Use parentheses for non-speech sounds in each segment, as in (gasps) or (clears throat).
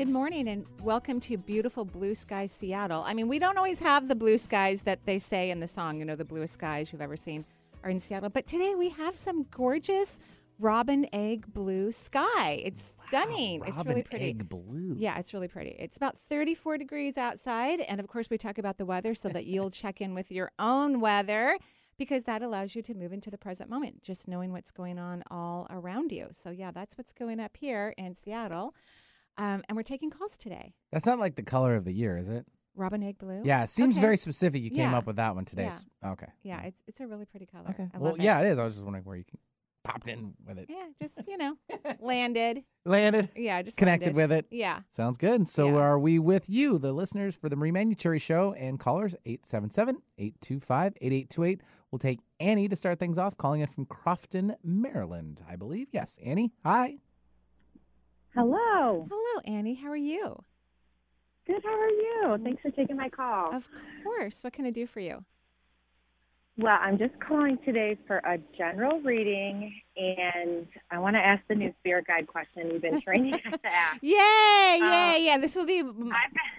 Good morning and welcome to beautiful blue sky Seattle. I mean, we don't always have the blue skies that they say in the song, you know, the bluest skies you've ever seen are in Seattle, but today we have some gorgeous robin egg blue sky. It's stunning. Wow, it's really pretty. Egg blue. Yeah, it's really pretty. It's about 34 degrees outside. And of course, we talk about the weather so that you'll check in with your own weather because that allows you to move into the present moment, just knowing what's going on all around you. So, yeah, that's what's going up here in Seattle. Um, and we're taking calls today. That's not like the color of the year, is it? Robin egg blue. Yeah, it seems Okay. very specific. You came Yeah. up with that one today. Yeah. S- Okay. Yeah, it's it's a really pretty color. Okay. I well, love it. yeah, it is. I was just wondering where you popped in with it. Yeah, just, you know, (laughs) landed. Landed, Yeah, just connected landed. with it. Yeah. Sounds good. So Yeah. are we with you, the listeners, for the Marie Manuchehri Show and callers 877-825-8828. We'll take Annie to start things off, calling in from Crofton, Maryland, I believe. Yes, Annie. Hi. Hello. Hello, Annie. How are you? Good. How are you? Thanks for taking my call. Of course. What can I do for you? Well, I'm just calling today for a general reading, and I want to ask the new spirit guide question you've been training us to (laughs) ask. Yay! Yay! Uh, yeah, this will be.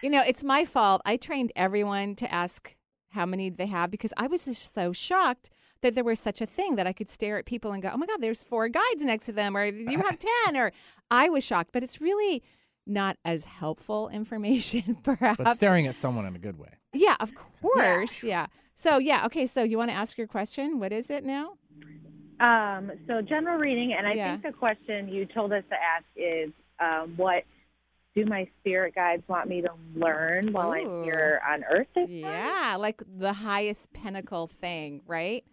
You know, it's my fault. I trained everyone to ask how many they have because I was just so shocked that there was such a thing that I could stare at people and go, "Oh my God, there's four guides next to them," or "You have (laughs) ten, or I was shocked. But it's really not as helpful information, (laughs) perhaps. But staring at someone in a good way. yeah, of course. Yeah. So yeah, okay. So you want to ask your question? What is it now? Um, so general reading, and I Yeah. think the question you told us to ask is, um, what do my spirit guides want me to learn while Ooh. I'm here on Earth? This time? Yeah, like the highest pinnacle thing, right?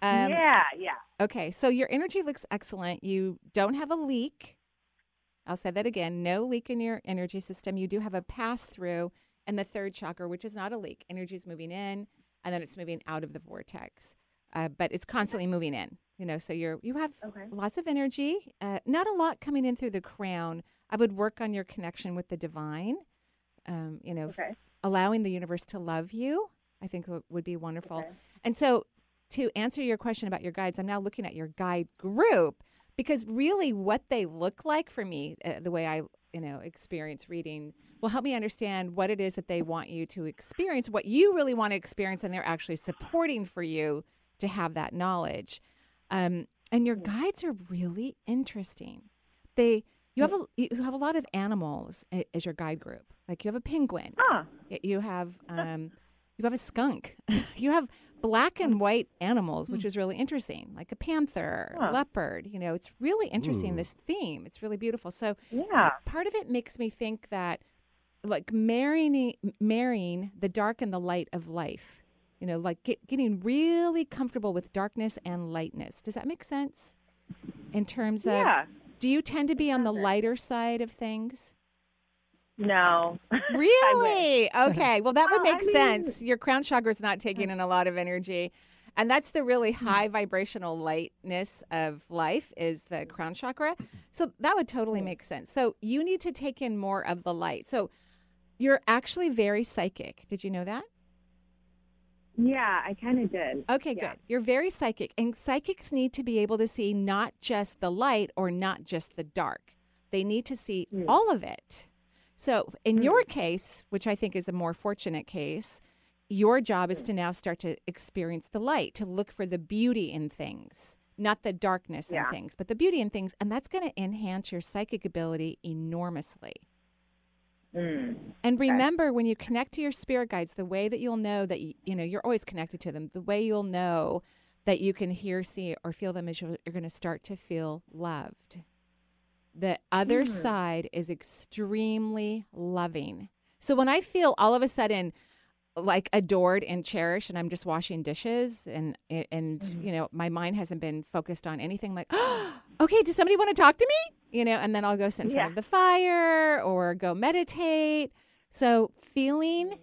Um, yeah, yeah. Okay, so your energy looks excellent. You don't have a leak. I'll say that again no leak in your energy system. You do have a pass through and the third chakra, which is not a leak. Energy is moving in and then it's moving out of the vortex, uh, but it's constantly moving in. You know, so you're you have Okay. lots of energy, uh, not a lot coming in through the crown. I would work on your connection with the divine. Um, you know, f- allowing the universe to love you, I think w- would be wonderful. Okay. And so, to answer your question about your guides, I'm now looking at your guide group because really what they look like for me, uh, the way I you know experience reading, will help me understand what it is that they want you to experience, what you really want to experience, and they're actually supporting for you to have that knowledge. Um, and your guides are really interesting. They you have a you have a lot of animals as your guide group. Like you have a penguin, Ah, You have um, you have a skunk. (laughs) you have black and hmm. white animals, which hmm. is really interesting, like a panther, Huh. leopard. You know, it's really interesting. Ooh. This theme, it's really beautiful. So yeah. part of it makes me think that, like marrying marrying the dark and the light of life. You know, like get, getting really comfortable with darkness and lightness. Does that make sense? In terms of, Yeah. do you tend to be on the lighter side of things? No. (laughs) Really? okay. Well, that would Well, I make mean- sense. Your crown chakra is not taking in a lot of energy. And that's the really high vibrational lightness of life is the crown chakra. So that would totally make sense. So you need to take in more of the light. So you're actually very psychic. Did you know that? Yeah, I kind of did. Okay, Yeah. good. You're very psychic. And psychics need to be able to see not just the light or not just the dark. They need to see Mm. all of it. So, in your case, which I think is a more fortunate case, your job is to now start to experience the light, to look for the beauty in things, not the darkness in things, but the beauty in things. And that's going to enhance your psychic ability enormously. Mm. And remember, when you connect to your spirit guides, the way that you'll know that you, you know you're always connected to them, the way you'll know that you can hear, see, or feel them is you're, you're going to start to feel loved. The other Hmm. side is extremely loving. So when I feel all of a sudden like adored and cherished, and I'm just washing dishes, and and you know my mind hasn't been focused on anything like, oh, (gasps) okay, does somebody want to talk to me? You know, and then I'll go sit in front Yeah. of the fire or go meditate. So feeling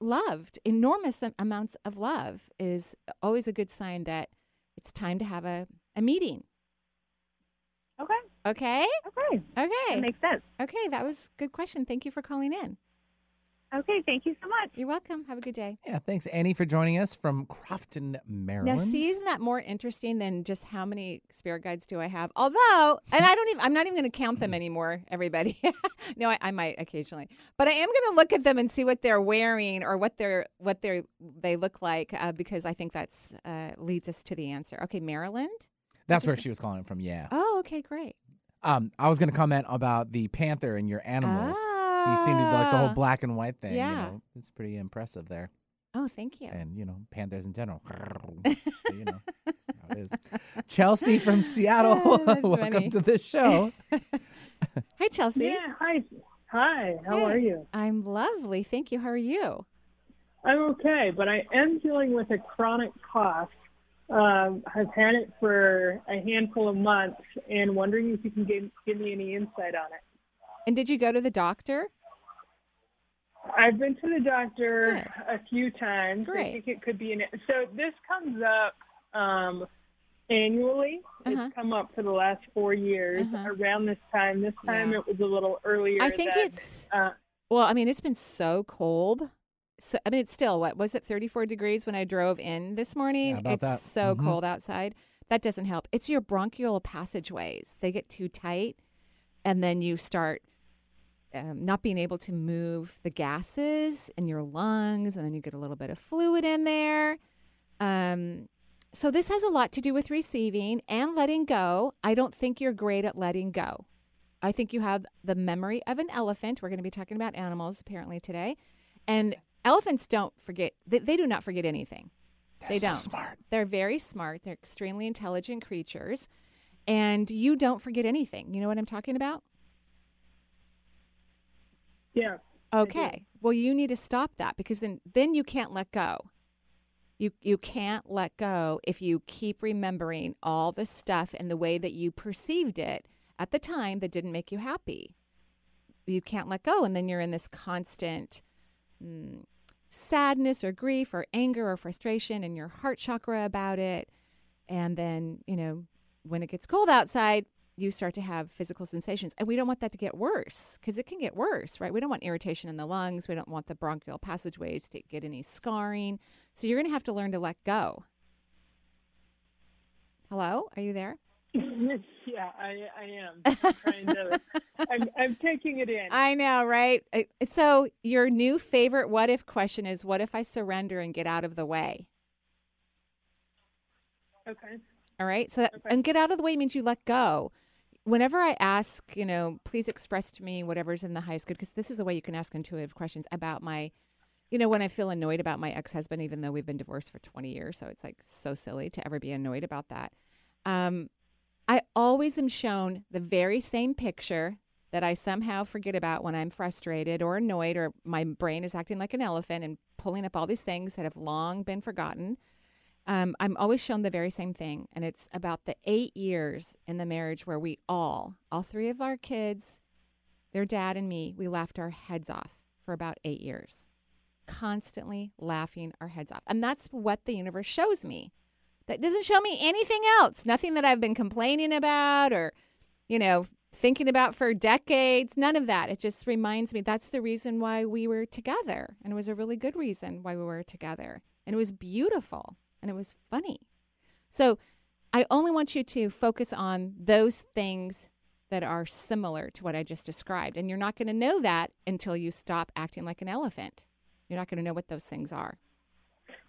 loved, enormous amounts of love, is always a good sign that it's time to have a, a meeting. Okay. Okay? Okay. That Okay. makes sense. Okay, that was a good question. Thank you for calling in. Okay. Thank you so much. You're welcome. Have a good day. Yeah, thanks, Annie, for joining us from Crofton, Maryland. Now, see, isn't that more interesting than just how many spirit guides do I have? Although, and I don't even, I'm not even going to count them anymore, everybody. (laughs) no, I, I might occasionally, but I am going to look at them and see what they're wearing or what they're, what they're, they look like, uh, because I think that's, uh, leads us to the answer. Okay, Maryland. That's where she was calling from. Yeah. Oh, okay, great. Um, I was going to comment about the panther and your animals. You seem to like the whole Ah. black and white thing. yeah. You know, it's pretty impressive there. Oh, thank you. And, you know, panthers in general. (laughs) you know, that's how it is. Chelsea from (laughs) Seattle. Oh, (laughs) Welcome funny. to the show. Hi, Chelsea. Yeah, hi. Hi, how Hey. are you? I'm lovely. Thank you. How are you? I'm okay, but I am dealing with a chronic cough. Um, I've had it for a handful of months and wondering if you can give, give me any insight on it. And did you go to the doctor? I've been to the doctor Good. a few times. Great. I think it could be an. So this comes up um, annually. Uh-huh. It's come up for the last four years Uh-huh. around this time. This time Yeah. it was a little earlier. I think than, it's Uh, well. I mean, it's been so cold. So I mean, it's still what was it? Thirty-four degrees when I drove in this morning. Yeah, it's that. so Mhm. cold outside. That doesn't help. It's your bronchial passageways. They get too tight, and then you start um, not being able to move the gases in your lungs, and then you get a little bit of fluid in there. Um, so this has a lot to do with receiving and letting go. I don't think you're great at letting go. I think you have the memory of an elephant. We're going to be talking about animals apparently today. And elephants don't forget, they, they do not forget anything. They're They so don't. smart. They're very smart, they're extremely intelligent creatures. And you don't forget anything. You know what I'm talking about? yeah. Okay. Well, you need to stop that because then then you can't let go. You you can't let go if you keep remembering all the stuff and the way that you perceived it at the time that didn't make you happy. You can't let go and then you're in this constant mm, sadness or grief or anger or frustration in your heart chakra about it. And then, you know, when it gets cold outside, you start to have physical sensations. And we don't want that to get worse because it can get worse, right? We don't want irritation in the lungs. We don't want the bronchial passageways to get any scarring. So you're going to have to learn to let go. Hello? Are you there? (laughs) yeah, I, I am. I'm trying to. I'm, I'm taking it in. I know, right? So your new favorite what if question is what if I surrender and get out of the way? okay. All right. So, that, Okay. and get out of the way means you let go. Whenever I ask, you know, please express to me whatever's in the highest good, because this is a way you can ask intuitive questions about my, you know, when I feel annoyed about my ex husband, even though we've been divorced for 20 years. So it's like so silly to ever be annoyed about that. Um, I always am shown the very same picture that I somehow forget about when I'm frustrated or annoyed or my brain is acting like an elephant and pulling up all these things that have long been forgotten um, I'm always shown the very same thing, and it's about the eight years in the marriage where we all, all three of our kids, their dad and me, we laughed our heads off for about eight years, constantly laughing our heads off. And that's what the universe shows me. That doesn't show me anything else, nothing that I've been complaining about or, you know, thinking about for decades. None of that. It just reminds me that's the reason why we were together. And it was a really good reason why we were together. And it was beautiful and it was funny. So I only want you to focus on those things that are similar to what I just described. And you're not going to know that until you stop acting like an elephant. You're not going to know what those things are.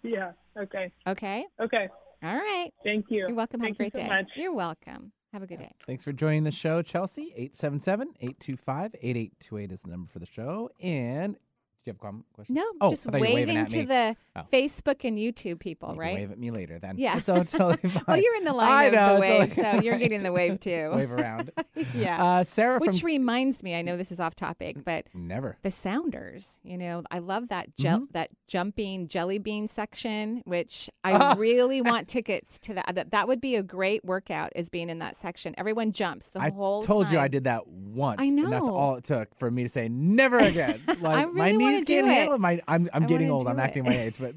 Yeah. Okay. Okay? Okay. All right. Thank you. You're welcome. Have Thank a great you so day. much. You're welcome. Have a good day. Thanks for joining the show, Chelsea. 877 825 8828 is the number for the show. And Do you have a comment question? No, Oh, just I thought you were waving to me. the Oh. Facebook and YouTube people, You can right? wave at me later then. Yeah. It's all totally (laughs) fine. Well, you're in the line I line know, of the wave, like- so you're getting the wave too. (laughs) wave around. (laughs) yeah. Uh, Sarah Which from reminds me, I know this is off topic, but Never. the Sounders. You know, I love that Mm-hmm. that jumping jelly bean section, which I really want tickets to that. that. That would be a great workout, is being in that section. Everyone jumps the I whole. told you I did that once. I And that's all it took for me to say never again. Like my really wanna knees do can't it. handle it. My I'm I'm I getting old. I'm it. acting my age, but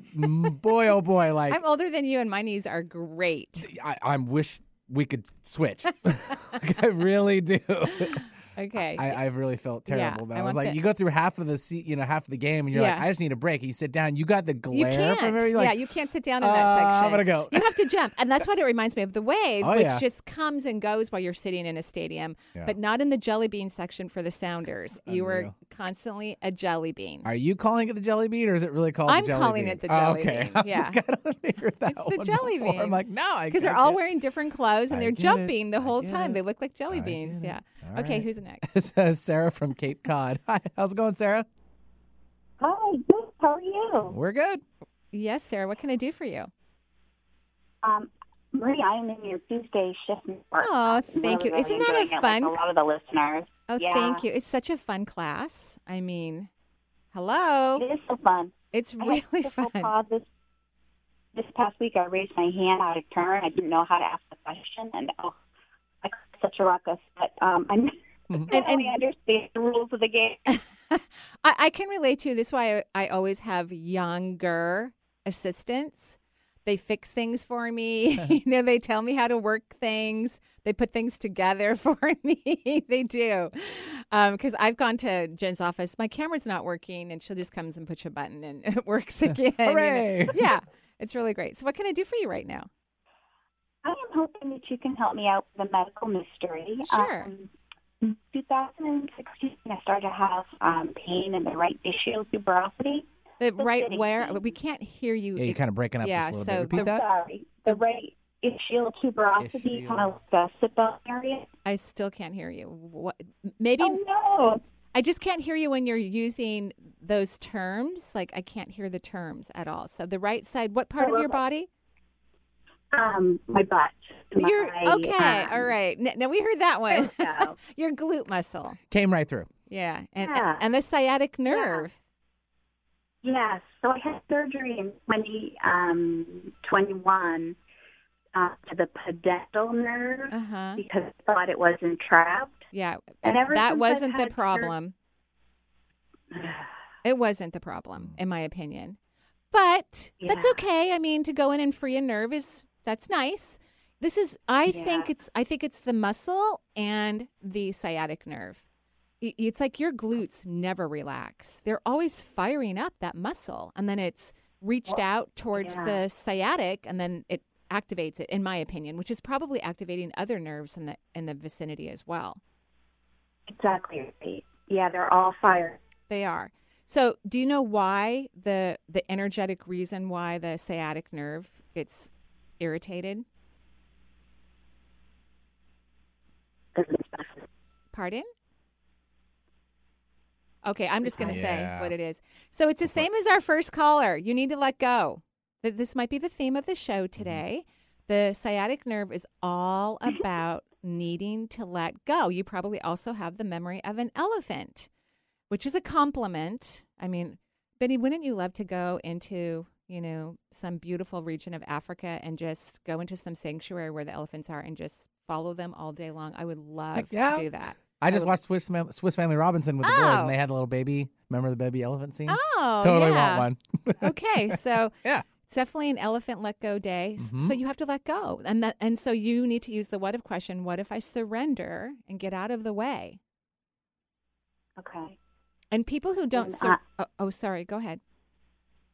boy oh boy, (laughs) like I'm older than you, and my knees are great. I, I wish we could switch. Like, (laughs) I really do. (laughs) Okay. I, I really felt terrible. but I I was like, the- you go through half of the se- you know, half of the game, and you're like, I just need a break. You sit down, you got the you glare can't. from every like, yeah, you can't sit down in "Uh, that section. I'm gonna go. You have to jump, and that's what it reminds me of the wave, Oh, which yeah. just comes and goes while you're sitting in a stadium, Yeah. but not in the jelly bean section for the Sounders. You were constantly a jelly bean. Are you calling it the jelly bean, or is it really called? I'm the jelly calling bean? it the Oh, jelly okay. bean, (laughs) was yeah. I don't hear that It's the jelly before. I'm like, no, because they're all wearing different clothes and they're jumping the whole time. They look like jelly beans. Yeah. Okay, who's next? This (laughs) is Sarah from Cape Cod. (laughs) Hi, how's it going, Sarah? Hi, good. How are you? We're good. yes, Sarah. What can I do for you? Um, Marie, I'm in your Tuesday shift network. Oh, I'm thank you. really, Isn't that a enjoying it, fun- Like a lot of the listeners. Oh, Yeah. thank you. It's such a fun class. I mean, hello. It is so fun. It's really (laughs) had fun. this this past week. I raised my hand out of turn. I didn't know how to ask the question, and oh, I caused such a ruckus. But um, I'm. Mhm. I And- and- only understand the rules of the game. (laughs) I, I can relate to. This why I, I always have younger assistants. They fix things for me. (laughs) you know, they tell me how to work things. They put things together (laughs) for me. they do. Because I've gone to Jen's office. My camera's not working, and she'll just comes and push a button, and it works again. you know. Hooray! Yeah, it's really great. So, what can I do for you right now? I am hoping that you can help me out with a medical mystery. Sure. Um, in 2016, I started to have um, pain in the right ischial tuberosity. The The right where thing. we can't hear you. Yeah, you're kind of breaking up Yeah, just a little so bit. Repeat the- that. Sorry, the right ischial tuberosity, Ischial. kind of the sit bone area. I still can't hear you. What? Maybe Oh no! I just can't hear you when you're using those terms. Like I can't hear the terms at all. So the right side, what part of your body? Um, my butt. You're My, okay. um, all right. N- Now we heard that one. there (laughs) your glute muscle. Came right through. Yeah, and Yeah. and the sciatic nerve. Yes. So I had surgery in 2021 uh, to the pudendal nerve Uh huh. because I thought it was entrapped. Yeah, And ever that wasn't the had sur- problem. (sighs) It wasn't the problem, in my opinion. But that's okay. I mean, to go in and free a nerve is that's nice. This is I think it's I think it's the muscle and the sciatic nerve. It's like your glutes never relax. They're always firing up that muscle and then it's reached out towards yeah. the sciatic and then it activates it in my opinion, which is probably activating other nerves in the in the vicinity as well. Exactly right. Yeah, they're all fired. They are. So, do you know why the the energetic reason why the sciatic nerve gets irritated? Pardon? Okay, I'm just going to say what it is. So, it's the same as our first caller. You need to let go. This might be the theme of the show mm-hmm. today. The sciatic nerve is all about needing to let go. You probably also have the memory of an elephant, which is a compliment. I mean, Benny, wouldn't you love to go into, you know, some beautiful region of Africa and just go into some sanctuary where the elephants are and just follow them all day long? I would love yeah. to do that. I just would- watched Swiss, Swiss Family Robinson with the boys, Oh. and they had a little baby. Remember the baby elephant scene? Oh, totally yeah. want one. (laughs) okay, so (laughs) Yeah. it's definitely an elephant let go day. S- Mhm. So you have to let go, and that, and so you need to use the what if question. What if I surrender and get out of the way? Okay. And people who don't, sur- uh, oh, oh, sorry, go ahead.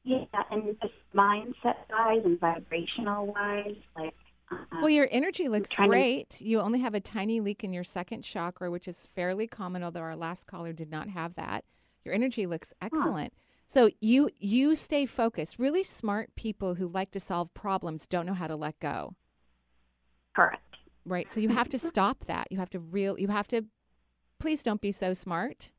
Yeah, and just mindset wise and vibrational wise, like. Uh, Well, your energy looks trying to- great. You only have a tiny leak in your second chakra, which is fairly common, although our last caller did not have that. Your energy looks excellent. So you you stay focused. Really smart people who like to solve problems don't know how to let go. correct. Right. So you have to stop that. You have to real you have to please don't be so smart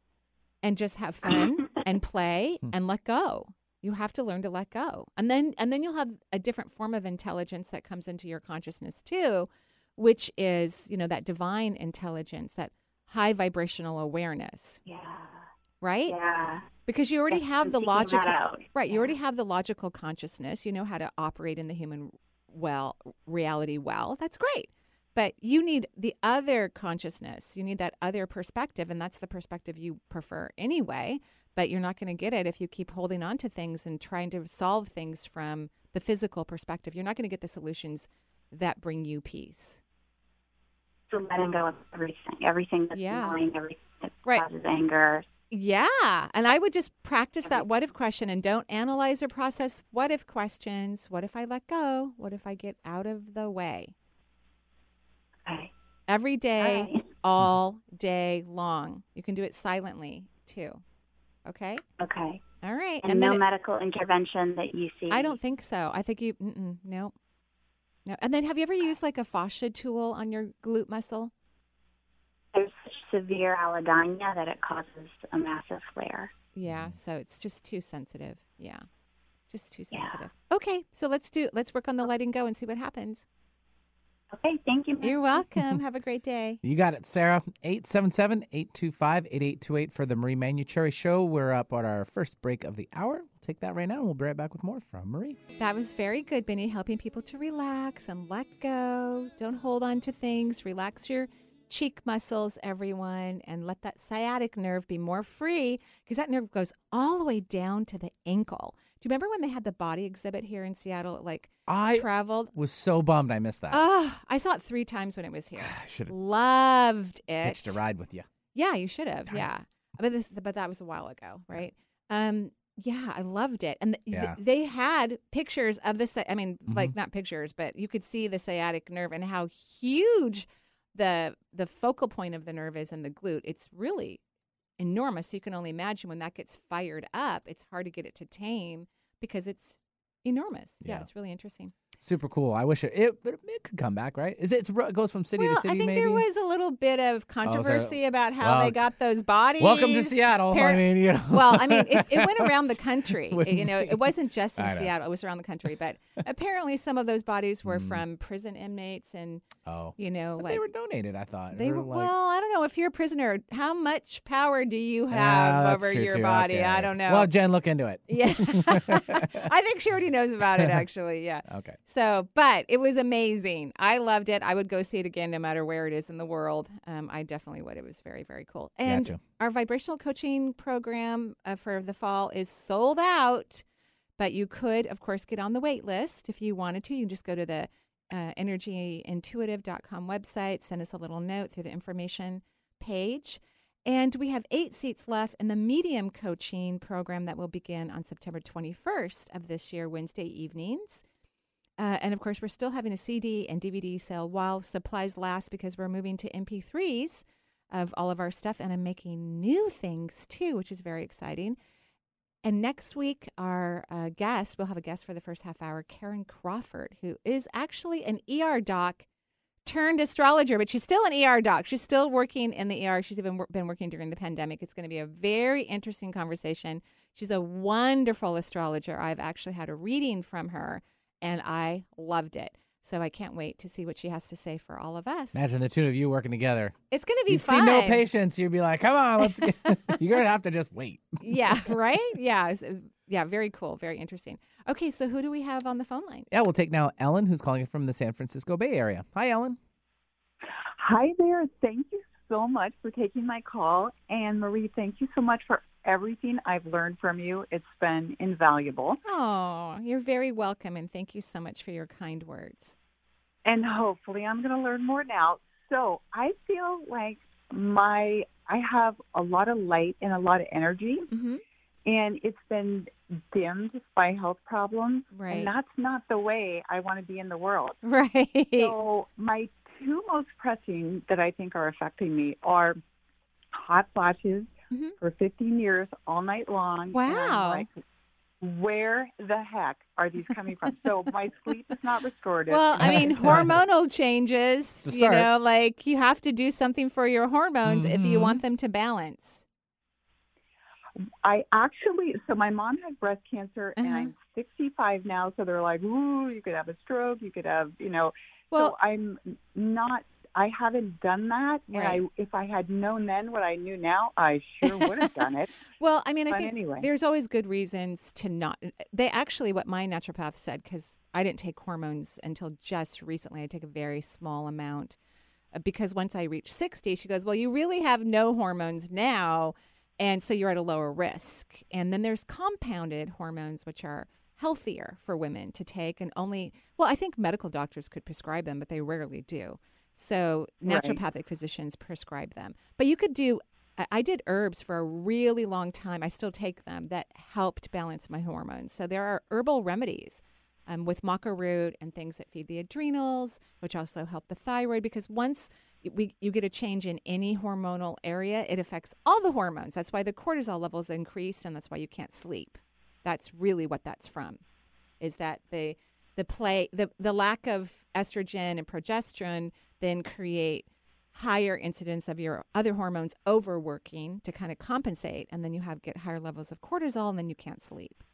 and just have fun (laughs) and play and let go. You have to learn to let go. And then and then you'll have a different form of intelligence that comes into your consciousness too, which is, you know, that divine intelligence, that high vibrational awareness, Yeah. right? Yeah. Because you already Yes, have the logical. Right, you already have the logical consciousness. You know how to operate in the human well reality well. That's great. But you need the other consciousness. You need that other perspective and that's the perspective you prefer anyway, but you're not going to get it if you keep holding on to things and trying to solve things from the physical perspective. You're not going to get the solutions that bring you peace. So letting go of everything, everything that's Yeah. annoying, everything that Right. causes anger. Yeah. And I would just practice that what if question and don't analyze or process what if questions. What if I let go? What if I get out of the way? Okay. Every day, All right. (laughs) all day long. You can do it silently too. Okay? Okay. All right. And, no then it- medical intervention that you see. I don't think so. I think you, mm-mm, no. No. And then have you ever used like a fascia tool on your glute muscle? There's such severe allodynia that it causes a massive flare. Yeah. So it's just too sensitive. Yeah. Just too Yeah. sensitive. Okay. So let's do, let's work on the letting go and see what happens. Okay. Thank you. ma'am. You're welcome. Have a great day. (laughs) You got it, Sarah. 877 825 8828 for the Marie Manuchehri Show. We're up on our first break of the hour. We'll take that right now and we'll be right back with more from Marie. That was very good, Benny, helping people to relax and let go. Don't hold on to things. Relax your cheek muscles, everyone, and let that sciatic nerve be more free because that nerve goes all the way down to the ankle. You remember when they had the body exhibit here in Seattle? Like I traveled. was so bummed I missed that. Oh, I saw it three times when it was here. (sighs) I should have Loved it. hitched a ride with you. Yeah, you should have. Darn. Yeah, but this, but that was a while ago, right? Um, yeah, I loved it, and th- th- Yeah. they had pictures of the. sci- I mean, Mhm. like not pictures, but you could see the sciatic nerve and how huge the the focal point of the nerve is in the glute. It's really enormous. So You can only imagine when that gets fired up. It's hard to get it to tame because it's enormous. Yeah, Yeah. it's really interesting. Super cool. I wish it, it, it could come back, right? Is it, it goes from city well, to city, I think maybe? there was a little bit of controversy about how well, they got those bodies. Welcome to Seattle. Par- I mean, you know. well, I mean, it, it went (laughs) around the country. You know, it wasn't just (laughs) in Seattle; it was around the country. But (laughs) apparently, some of those bodies were Mm. from prison inmates, and oh. you know, like they were donated, I thought. they were. like, well, I don't know if you're a prisoner. How much power do you Ah, have that's over your too. body? Okay. I don't know. Well, Jen, look into it. yeah, I think she already knows about it. Actually, yeah. Okay. So, but it was amazing. I loved it. I would go see it again no matter where it is in the world. Um, I definitely would. It was very, very cool. And Gotcha. our vibrational coaching program uh, for the fall is sold out, but you could, of course, get on the wait list if you wanted to. You can just go to the uh, energyintuitive.com website, send us a little note through the information page. And we have eight seats left in the medium coaching program that will begin on September 21st of this year, Wednesday evenings. Uh, and of course, we're still having a CD and DVD sale while supplies last because we're moving to MP3s of all of our stuff. And I'm making new things too, which is very exciting. And next week, our uh, guest, we'll have a guest for the first half hour, Karen Crawford, who is actually an ER doc turned astrologer, but she's still an ER doc. She's still working in the ER. She's even been working during the pandemic. It's going to be a very interesting conversation. She's a wonderful astrologer. I've actually had a reading from her and I loved it. So I can't wait to see what she has to say for all of us. Imagine the two of you working together. It's going to be You'd fun. see no patience. You'd be like, come on, let's get. (laughs) (laughs) You're going to have to just wait. yeah, (laughs) right? Yeah. Uh, yeah, very cool. Very interesting. Okay, so who do we have on the phone line? Yeah, we'll take now Ellen, who's calling from the San Francisco Bay Area. Hi, Ellen. Hi there. Thank you so much for taking my call. And Marie, thank you so much for everything I've learned from you. It's been invaluable. Oh, you're very welcome. And thank you so much for your kind words. And hopefully I'm going to learn more now. So I feel like my I have a lot of light and a lot of energy Mm-hmm. and it's been dimmed by health problems. Right. And that's not the way I want to be in the world. Right. So my two most pressing that I think are affecting me are hot flashes Mhm. for 15 years all night long. And I'm Wow. like, where the heck are these coming from? (laughs) so my sleep is not restorative. Well, I mean, (laughs) hormonal changes, you know, like you have to do something for your hormones if you want them to balance. I actually, so my mom had breast cancer, and Uh-huh. I'm 65 now. So they're like, "Ooh, you could have a stroke. You could have, you know." Well- so I'm not. I haven't done that, and I, if I had known then what I knew now, I sure would have done it. (laughs) Well, I mean, I But think anyway. there's always good reasons to not. They actually, what my naturopath said, because I didn't take hormones until just recently. I take a very small amount uh, because once I reach 60, she goes, Well, you really have no hormones now. And so you're at a lower risk. And then there's compounded hormones, which are healthier for women to take and only, well, I think medical doctors could prescribe them, but they rarely do. So Right. naturopathic physicians prescribe them. But you could do I- I did herbs for a really long time. I still take them that helped balance my hormones. So there are herbal remedies um, with maca root and things that feed the adrenals, which also help the thyroid. Because once we, you get a change in any hormonal area, it affects all the hormones. That's why the cortisol levels increased, and that's why you can't sleep. That's really what that's from. Is that the the play the the lack of estrogen and progesterone then create higher incidence of your other hormones overworking to kind of compensate and then you have get higher levels of cortisol and then you can't sleep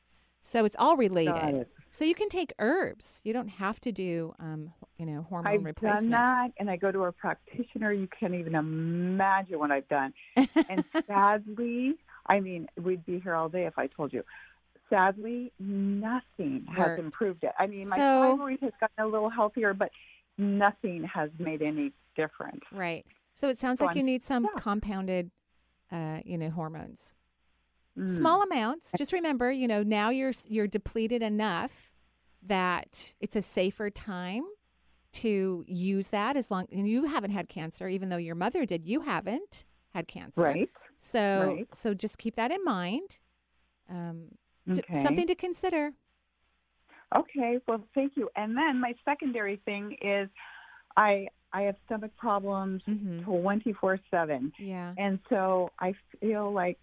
so it's all related it. so you can take herbs you don't have to do um, you know hormone I've replacement done that, and I go to a practitioner. You can't even imagine what I've done. and (laughs) sadly, I mean, we'd be here all day if I told you. Sadly, nothing has improved it. I mean, my So- thyroid has gotten a little healthier, but nothing has made any difference. right so it sounds So like you I'm need some stuck. compounded uh, you know hormones Mm. small amounts just remember you know now you're you're depleted enough that it's a safer time to use that as long and you haven't had cancer even though your mother did you haven't had cancer Right. so right. so just keep that in mind um Okay. something to consider Okay, well, thank you. And then my secondary thing is, I I have stomach problems Mhm. twenty four seven, yeah and so I feel like,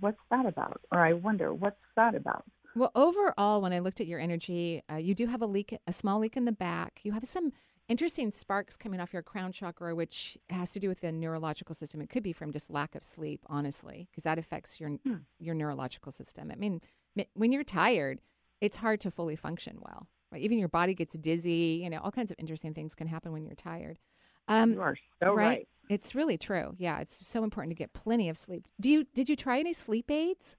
what's that about? Or I wonder, what's that about? Well, overall, when I looked at your energy, uh, you do have a leak, a small leak in the back. You have some interesting sparks coming off your crown chakra, which has to do with the neurological system. It could be from just lack of sleep, honestly, because that affects your Hmm. your neurological system. I mean, when you're tired, it's hard to fully function well. Right? Even your body gets dizzy. You know, all kinds of interesting things can happen when you're tired. Um, you are so right? right. It's really true. Yeah, it's so important to get plenty of sleep. Do you did you try any sleep aids?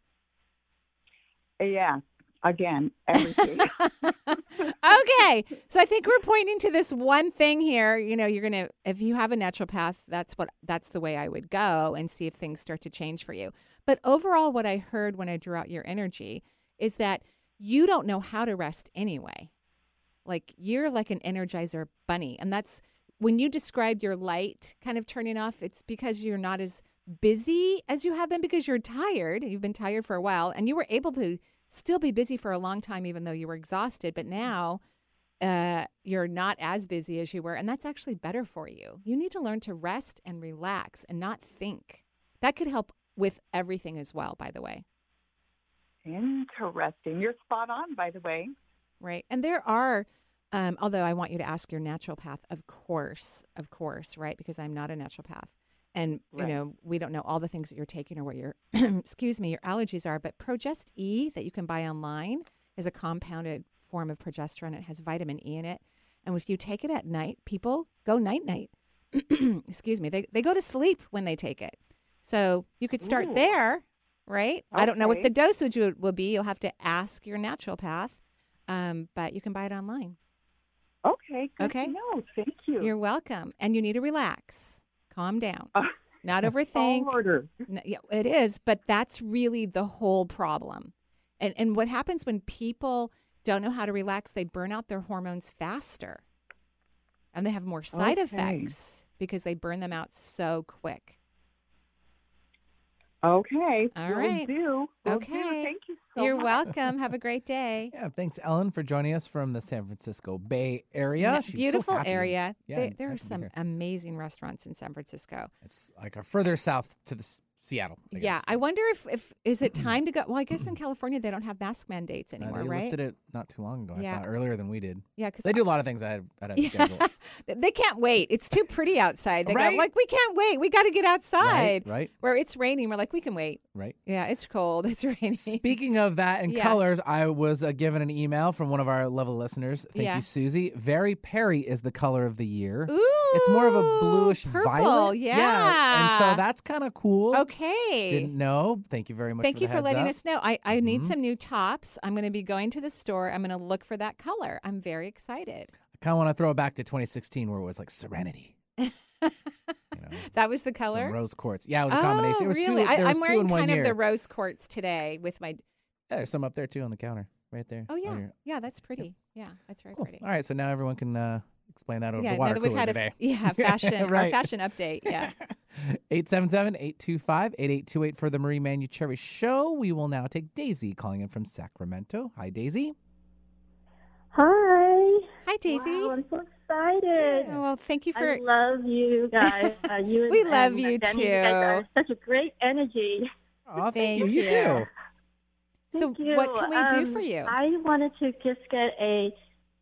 Yeah. Again, everything. (laughs) okay. So I think we're pointing to this one thing here. You know, you're going to, if you have a naturopath, that's what, that's the way I would go and see if things start to change for you. But overall, what I heard when I drew out your energy is that you don't know how to rest anyway. Like you're like an energizer bunny. And that's when you describe your light kind of turning off, it's because you're not as busy as you have been because you're tired. You've been tired for a while and you were able to still be busy for a long time, even though you were exhausted. But now uh, you're not as busy as you were. And that's actually better for you. You need to learn to rest and relax and not think. That could help with everything as well, by the way. Interesting. You're spot on, by the way. Right. And there are, um, although I want you to ask your naturopath, of course, of course, right? Because I'm not a naturopath. And, Right. you know, we don't know all the things that you're taking or what your, (clears throat) excuse me, your allergies are. But Progest E that you can buy online is a compounded form of progesterone. It has vitamin E in it. And if you take it at night, people go night night. (clears throat) excuse me. They, they go to sleep when they take it. So you could start Ooh. there, right? I don't know what the dosage would, will be. You'll have to ask your naturopath um, but you can buy it online. Okay. Okay. No, thank you. You're welcome. And you need to relax, calm down, Uh, (laughs) not overthink. order. N- yeah, it is, but that's really the whole problem. And and what happens when people don't know how to relax? They burn out their hormones faster, and they have more side Okay. effects because they burn them out so quick. Okay. All will right. do. Will do. Okay. Thank you so You're much. welcome. Have a great day. (laughs) Yeah, thanks, Ellen, for joining us from the San Francisco Bay Area. Yeah, She's beautiful happy to- area. Yeah, They- there are some amazing restaurants in San Francisco. It's like a further south to the s- Seattle. I guess. Yeah, I wonder if if is it (clears throat) time to go? Well, I guess in California they don't have mask mandates Uh, anymore, they right? lifted it not too long ago. I Yeah. thought earlier than we did. Yeah, because They do a lot of things ahead, ahead of Yeah. schedule. (laughs) they can't wait. It's too pretty outside. They Right? go like, we can't wait. We got to get outside. Right, right, Where it's raining, we're like, we can wait. right. Yeah, it's cold. (laughs) It's raining. Speaking of that and Yeah. colors, I was uh, given an email from one of our level listeners. Thank Yeah. you, Susie. Very Peri is the color of the year. Ooh, It's more of a bluish purple. violet. Yeah. And so that's kind of cool. okay. Didn't know. Thank you very much. Thank for you for letting up. us know. I, I need Mhm. some new tops. I'm going to be going to the store. I'm going to look for that color. I'm very excited. I kind of want to throw it back to 2016 where it was like Serenity. (laughs) you know, That was the some color. rose quartz. Yeah, it was a combination. Oh, it was really? two. I, There was I'm two wearing in one kind year. of the rose quartz today with my. Yeah, there's some up there too on the counter, right there. Oh yeah, your- yeah, that's pretty. Yeah, that's very Cool. pretty. All right, so now everyone can uh, explain that over yeah, the now water that we've cooler had today. a f- (laughs) yeah fashion our Right. fashion update. Yeah. (laughs) 877-825-8828 for the Marie Manuchehri Show. We will now take Daisy calling in from Sacramento. Hi, Daisy. Hi. Hi, Daisy. Wow, I'm so excited. Oh, well, thank you for. I love you guys. (laughs) Uh, you and, We love and you Danny, You guys are too. such a great energy. Oh, thank, Thank you. You you. too. so, Thank you. what can we do Um, for you? I wanted to just get a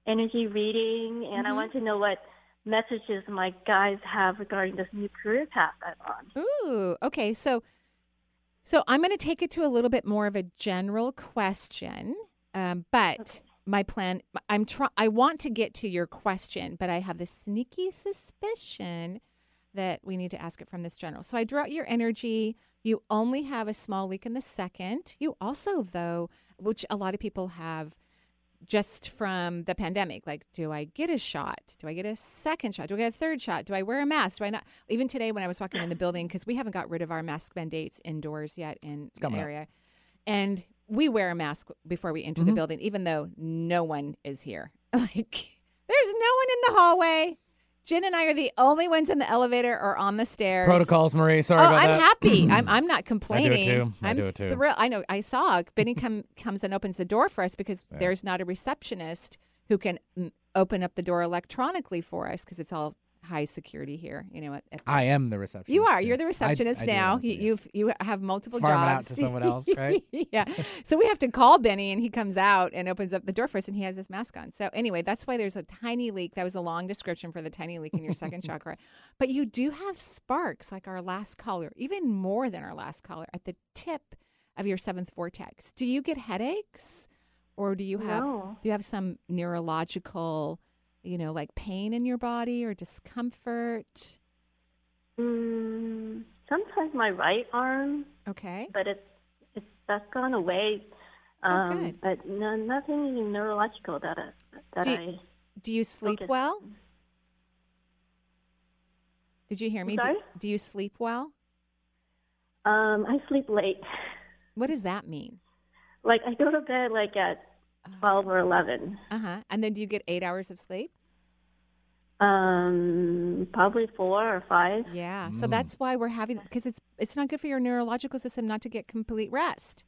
energy reading, and I Mhm. want to know what messages my guys have regarding this new career path I'm on. Ooh, okay. So, so I'm going to take it to a little bit more of a general question, um, but Okay. my plan. I'm try. I want to get to your question, but I have this sneaky suspicion that we need to ask it from this general. So I drew out your energy. You only have a small leak in the second. You also, though, which a lot of people have just from the pandemic. Like, do I get a shot? Do I get a second shot? Do I get a third shot? Do I wear a mask? Do I not? Even today, when I was walking in the building, because we haven't got rid of our mask mandates indoors yet in the coming up. area, and we wear a mask before we enter the Mhm. building, even though no one is here. (laughs) Like, there's no one in the hallway. Jen and I are the only ones in the elevator or on the stairs. Protocols, Marie. Sorry oh, about I'm that. happy. (clears throat) I'm I'm not complaining. I do it too. I I'm do it too. thrilled. I know. I saw Benny come comes and opens the door for us because Yeah. there's not a receptionist who can mm, open up the door electronically for us because it's all high security here. You know, at, at the- I am the receptionist. you are. too. You're the receptionist I do now. honestly, You, yeah. you've you have multiple Farm it out jobs to someone else, (laughs) right? yeah. So we have to call Benny, and he comes out and opens up the door for us, and he has his mask on. So anyway, that's why there's a tiny leak. That was a long description for the tiny leak in your second (laughs) chakra, but you do have sparks like our last caller, even more than our last caller at the tip of your seventh vortex. Do you get headaches, or do you have No. do you have some neurological? You know, like pain in your body or discomfort. Mm, sometimes my right arm, Okay. but it's it's that's gone away. Oh, Um, good. But no, nothing neurological that I, that Do- I. Do you sleep focus- well? Did you hear me? Do, Sorry? do you sleep well? Um, I sleep late. What does that mean? Like I go to bed like at twelve or eleven. Uh huh. And then do you get eight hours of sleep? Um, probably four or five. Yeah. So Mm. that's why we're having because it's it's not good for your neurological system not to get complete rest.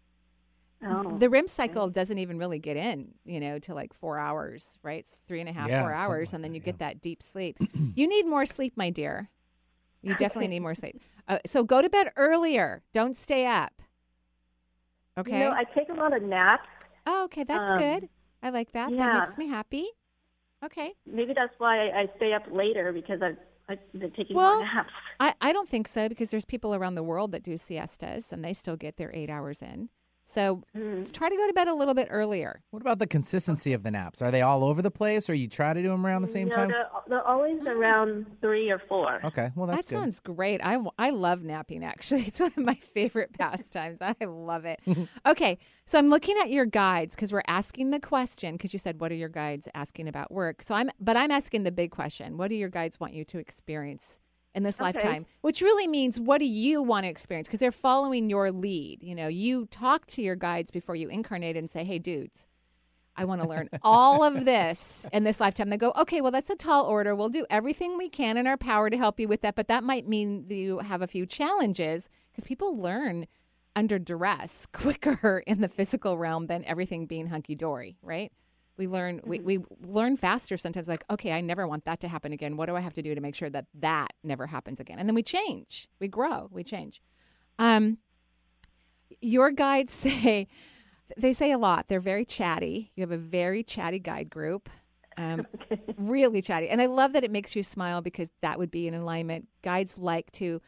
Oh. The REM cycle doesn't even really get in, you know, to like four hours, right? It's three and a half, Yeah, four something hours, like and then that, you yeah. get that deep sleep. (clears throat) you need more sleep, my dear. You definitely need more sleep. (laughs) Uh, so go to bed earlier. Don't stay up. Okay. You know, I take a lot of naps. Oh, okay, that's Um, good. I like that. That makes me happy. Okay. Maybe that's why I, I stay up later because I've I've been taking Well, more naps. I, I don't think so because there's people around the world that do siestas and they still get their eight hours in. So Mm. try to go to bed a little bit earlier. What about the consistency of the naps? Are they all over the place, or you try to do them around the same no, time? They're, they're always around three or four. Okay, well that's that good. sounds great. I I love napping, actually. (laughs) It's one of my favorite (laughs) pastimes. I love it. (laughs) okay, so I'm looking at your guides because we're asking the question because you said, What are your guides asking about work? So I'm, but I'm asking the big question What do your guides want you to experience in this Okay. lifetime? Which really means, What do you want to experience? Because they're following your lead. You know, you talk to your guides before you incarnate and say, Hey, dudes, I want to learn (laughs) all of this in this lifetime. They go, okay, well, that's a tall order. We'll do everything we can in our power to help you with that. But that might mean that you have a few challenges because people learn under duress (laughs) quicker in the physical realm than everything being hunky dory, right? We learn we, we learn faster sometimes like, okay, I never want that to happen again. What do I have to do to make sure that that never happens again? And then we change. We grow, we change. Um, your guides (laughs) say they say a lot. They're very chatty. You have a very chatty guide group. Um, (laughs) really chatty, and I love that it makes you smile because that would be in alignment. Guides like to,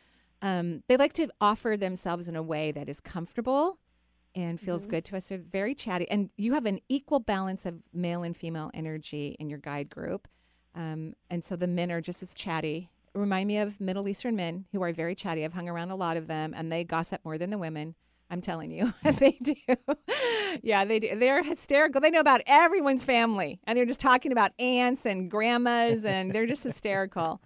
um, they like to offer themselves in a way that is comfortable and feels good to us. They're very chatty, and you have an equal balance of male and female energy in your guide group. Um, and so the men are just as chatty. Remind me of Middle Eastern men who are very chatty. I've hung around a lot of them, and they gossip more than the women. I'm telling you, (laughs) they do. yeah, they do. They're hysterical. They know about everyone's family, and they're just talking about aunts and grandmas, and they're just hysterical.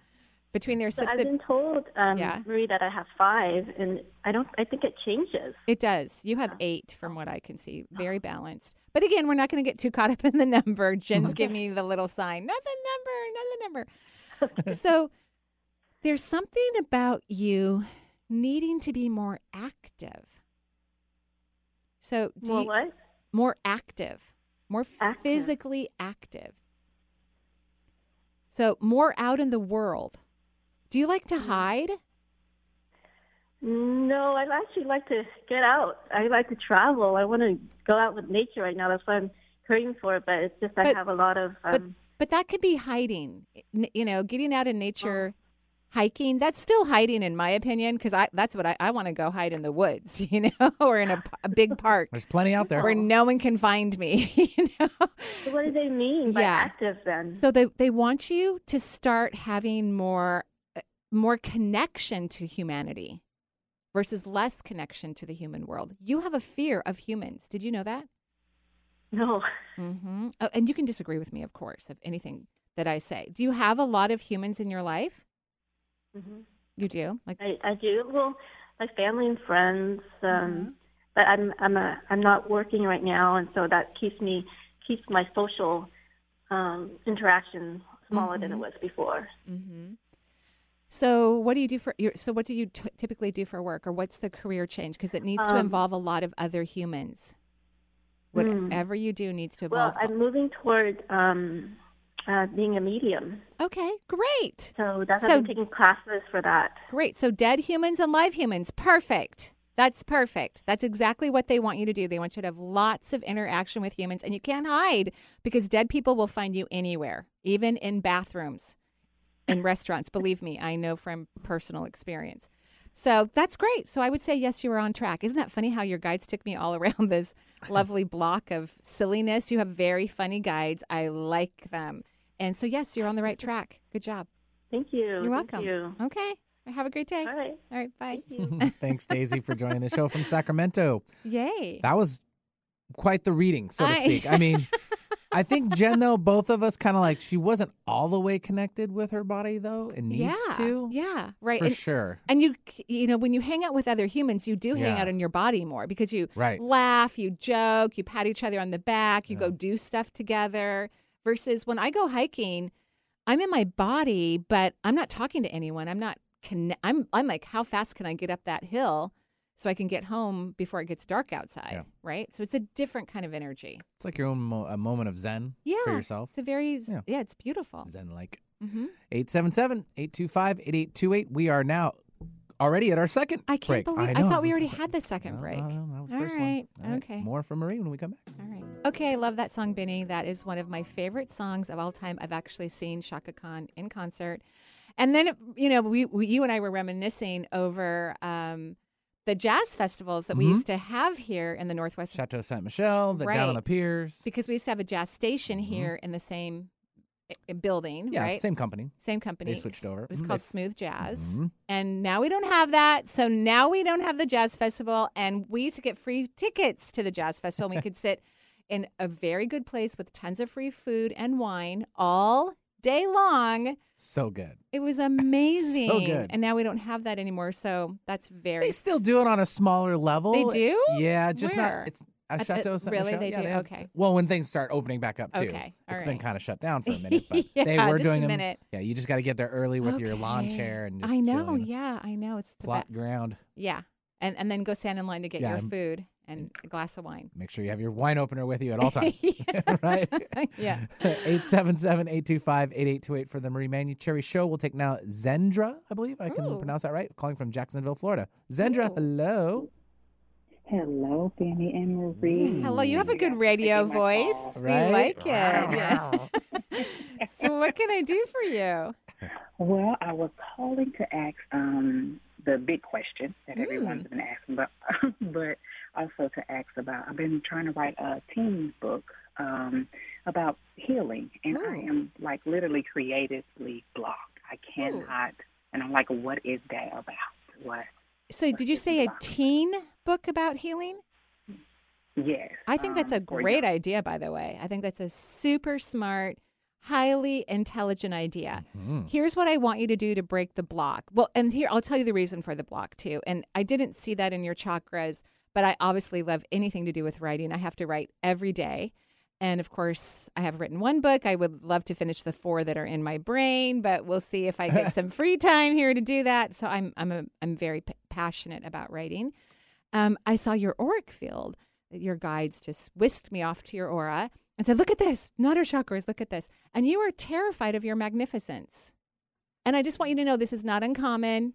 Between their So I've been told, um, Yeah. Marie, that I have five, and I don't. I think it changes. It does. You have eight from what I can see. Very balanced. But again, we're not going to get too caught up in the number. (laughs) Jen's giving me the little sign. Not the number, not the number. so there's something about you needing to be more active. So do More you- what? more active, more Active. physically active. So more out in the world. Do you like to Mm-hmm. hide? No, I actually like to get out. I like to travel. I want to go out with nature right now. That's what I'm craving for. But it's just I have a lot of. Um, but but that could be hiding you know getting out in nature hiking that's still hiding in my opinion because i that's what i, I want to go hide in the woods (laughs) you know or in a big park There's plenty out there. where no one can find me (laughs) you know so what do they mean by Yeah. active then? so they, they want you to start having more more connection to humanity versus less connection to the human world you have a fear of humans did you know that no. hmm Oh, and you can disagree with me, of course, of anything that I say. Do you have a lot of humans in your life? hmm You do, like I, I do. Well, like family and friends. Um, Mm-hmm. But I'm I'm a I'm not working right now, and so that keeps me keeps my social um, interaction smaller than it Mm-hmm. was before. So, what do you do for? Your, so, what do you t- typically do for work, or what's the career change? Because it needs to Um, involve a lot of other humans. Hmm. Whatever you do needs to Well, involve. I'm moving toward um, uh, being a medium. okay, great, So that's So- I'm taking classes for that. great. So, dead humans and live humans, perfect. That's perfect. That's exactly what they want you to do. They want you to have lots of interaction with humans, and you can't hide because dead people will find you anywhere, even in bathrooms, in restaurants. Believe me, I know from personal experience. So that's great. So I would say, yes, you were on track. Isn't that funny how your guides took me all (laughs) around this lovely block of silliness? You have very funny guides. I like them. And so, yes, you're on the right track. Good job. Thank you. You're Thank welcome. you. Okay. Have a great day. All right. All right. Bye. Thank. (laughs) Thanks, Daisy, for joining the show from Sacramento. (laughs) Yay. That was quite the reading, so to I- speak. I mean, I think Jen, though, both of us kind of like she wasn't all the way connected with her body, though, and needs yeah. to. Yeah. Right. For and, sure. and you, you know, when you hang out with other humans, you do hang Yeah. out in your body more because you Right. laugh, you joke, you pat each other on the back, you Yeah. go do stuff together. Versus when I go hiking, I'm in my body, but I'm not talking to anyone. I'm not. Conne- I'm. I'm like, how fast can I get up that hill so I can get home before it gets dark outside? Yeah. Right. So it's a different kind of energy. It's like your own mo- a moment of zen Yeah. for yourself. It's a very. Yeah. Yeah. it's beautiful. Zen like. hmm 877 825 8828. We are now already at our second I can't break. believe. I, know, thought we already had the second No, break. No, no, that was the All first right, one. All right. okay. More from Marie when we come back. All right. Okay, I love that song, Benny. That is one of my favorite songs of all time. I've actually seen Chaka Khan in concert. And then, you know, we, we you and I were reminiscing over um, the jazz festivals that we Mhm. used to have here in the Northwest Chateau Saint Michelle, the right. down on the piers. because we used to have a jazz station here in the same building, Mm-hmm. Yeah, right? same company. Same company. They switched over. It was Mhm. called Smooth Jazz. Mhm. And now we don't have that. So now we don't have the Jazz Festival. And we used to get free tickets to the Jazz Festival. And we (laughs) could sit in a very good place with tons of free food and wine all day long. So good. It was (laughs) amazing. so good. And now we don't have that anymore. So that's very. They still do it on a smaller level. They do? Yeah, just Where? not. It's At- a Chateau at- Saint really? Michelle. They yeah, do? have- Okay. Well, when things start opening back up too. Okay, all It's been kind of shut down for a minute, (laughs) but Yeah, they were just a doing them. minute. Yeah, you just got to get there early with your lawn Okay. chair and just I know. chill in the Yeah, I know. It's the plot ground. Yeah. And, and then go stand in line to get Yeah, your food. And a glass of wine. Make sure you have your wine opener with you at all (laughs) times. (laughs) Right? (laughs) Yeah. 877-825-8828 for the Marie Manuchehri Show. We'll take now Zendra, I believe. I can Ooh. pronounce that right. Calling from Jacksonville, Florida. Zendra, Ooh. hello. Hello, Fanny and Marie. Hello, you have a good radio voice. call. Right? We like it. Yeah. so what can I do for you? Well, I was calling to ask um, the big question that Mm. everyone's been asking, but but also to ask about. I've been trying to write a teen book um, about healing, and I am like literally creatively blocked. I cannot, and I'm like, what is that about? What? So did you say a teen book about healing? Yes. I think that's um, a great young- idea, by the way. I think that's a super smart, highly intelligent idea. Mm. Here's what I want you to do to break the block. Well, and here I'll tell you the reason for the block too. And I didn't see that in your chakras, but I obviously love anything to do with writing. I have to write every day. And of course, I have written one book. I would love to finish the four that are in my brain, but we'll see if I get (laughs) some free time here to do that. So I'm I'm a, I'm very p- passionate about writing. Um, I saw your auric field. Your guides just whisked me off to your aura and said, "Look at this, not our chakras. Look at this." And you were terrified of your magnificence. And I just want you to know this is not uncommon.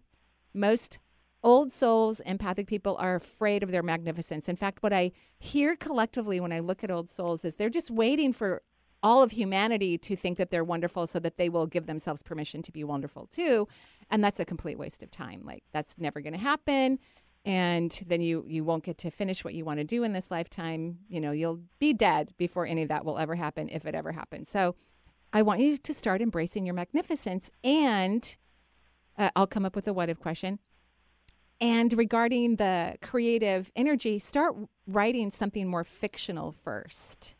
Most old souls, empathic people are afraid of their magnificence. In fact, what I hear collectively when I look at old souls is they're just waiting for all of humanity to think that they're wonderful so that they will give themselves permission to be wonderful too. And that's a complete waste of time. Like that's never going to happen. And then you you won't get to finish what you want to do in this lifetime. You know, you'll be dead before any of that will ever happen if it ever happens. So I want you to start embracing your magnificence and uh, I'll come up with a what if question. And regarding the creative energy, start writing something more fictional first.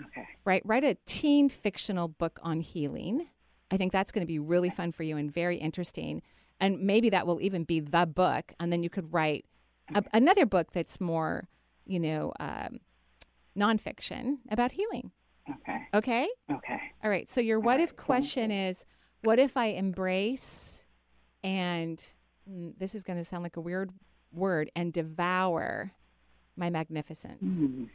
Okay. Right? Write a teen fictional book on healing. I think that's going to be really fun for you and very interesting. And maybe that will even be the book. And then you could write a, another book that's more, you know, um, nonfiction about healing. Okay. Okay? Okay. All right. So your what if question is what if I embrace and this is going to sound like a weird word and devour my magnificence? Mm.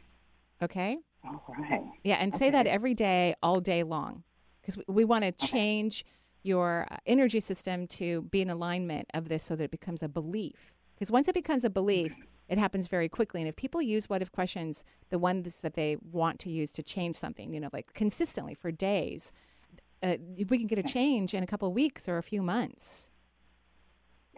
Okay? All right. Yeah, and say that every day, all day long, because we, we want to change your uh, energy system to be in alignment of this so that it becomes a belief. Because once it becomes a belief, it happens very quickly. And if people use what if questions, the ones that they want to use to change something, you know, like consistently for days, uh, we can get a change in a couple of weeks or a few months.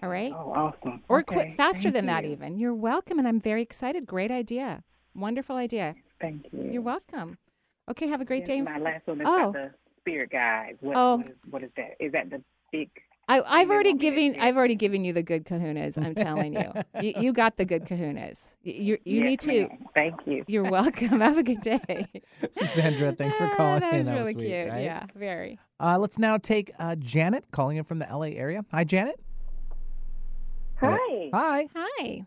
All right? Oh, awesome. Or okay. quit faster Thank than that, even. You're welcome. And I'm very excited. Great idea. Wonderful idea. Thank you. You're welcome. Okay, have a great day. My last one is Oh. about the spirit guide. What, Oh. what, is, what is that? Is that the big? I, I've already want me to given. I've already given you the good kahunas. I'm telling you, you, you got the good kahunas. You you, you Yes, need to. ma'am. Thank you. You're welcome. Have a good day. (laughs) Sandra, thanks for Ah, calling That in. was That was really sweet, cute. right? Yeah, very. Uh, let's now take uh, Janet calling in from the LA area. Hi, Janet. Hi. Hi. Hi.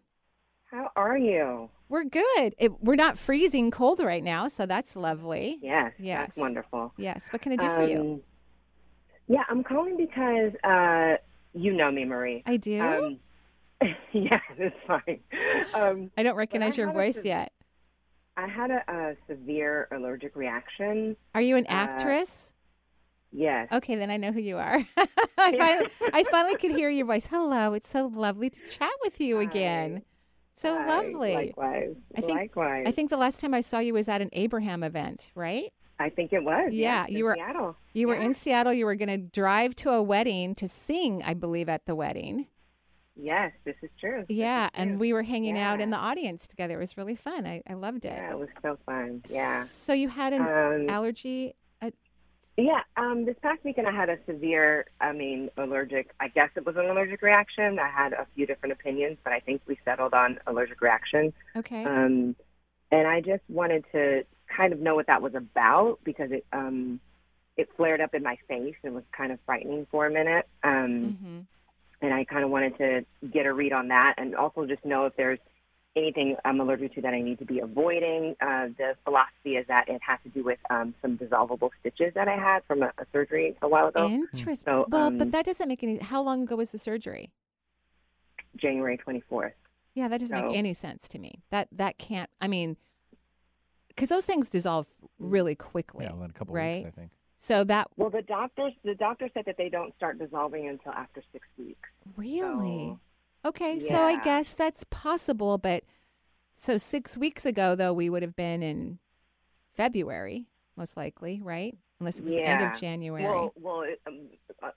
How are you? We're good. It, we're not freezing cold right now, so that's lovely. Yes. Yes. That's wonderful. Yes. What can I do for you? Um, Yeah, I'm calling because uh, you know me, Marie. I do. Um, (laughs) yeah, that's fine. Um, I don't recognize I your voice sev- yet. I had a, a severe allergic reaction. Are you an uh, actress? Yes. Okay, then I know who you are. (laughs) I, finally, I finally could hear your voice. Hello, it's so lovely to chat with you again. So Hi, lovely. Likewise. I think likewise. I think the last time I saw you was at an Abraham event, right? I think it was. Yeah, you in were Seattle. you were in Seattle. You were going to drive to a wedding to sing, I believe, at the wedding. Yes, this is true. This Yeah, is and true. we were hanging out in the audience together. It was really fun. I, I loved it. Yeah, it was so fun. Yeah. So you had an Um, allergy. Yeah, um, this past weekend I had a severe, I mean, allergic, I guess it was an allergic reaction. I had a few different opinions, but I think we settled on allergic reaction. Okay. Um, and I just wanted to kind of know what that was about because it, um, it flared up in my face and was kind of frightening for a minute. Um, hmm and I kind of wanted to get a read on that and also just know if there's anything I'm allergic to that I need to be avoiding. Uh, the philosophy is that it has to do with um, some dissolvable stitches that I had from a, a surgery a while ago, Interesting. So, well, um, but that doesn't make any. How long ago was the surgery? January 24th. Yeah, that doesn't So- make any sense to me. That that can't. I mean, because those things dissolve really quickly. Yeah, well, in a couple right? weeks, I think. So that Well, the doctors the doctor said that they don't start dissolving until after six weeks. really. So, Okay, so I guess that's possible, but so six weeks ago, though, we would have been in February, most likely, right? Unless it was the end of January. Well, well, it, um, uh,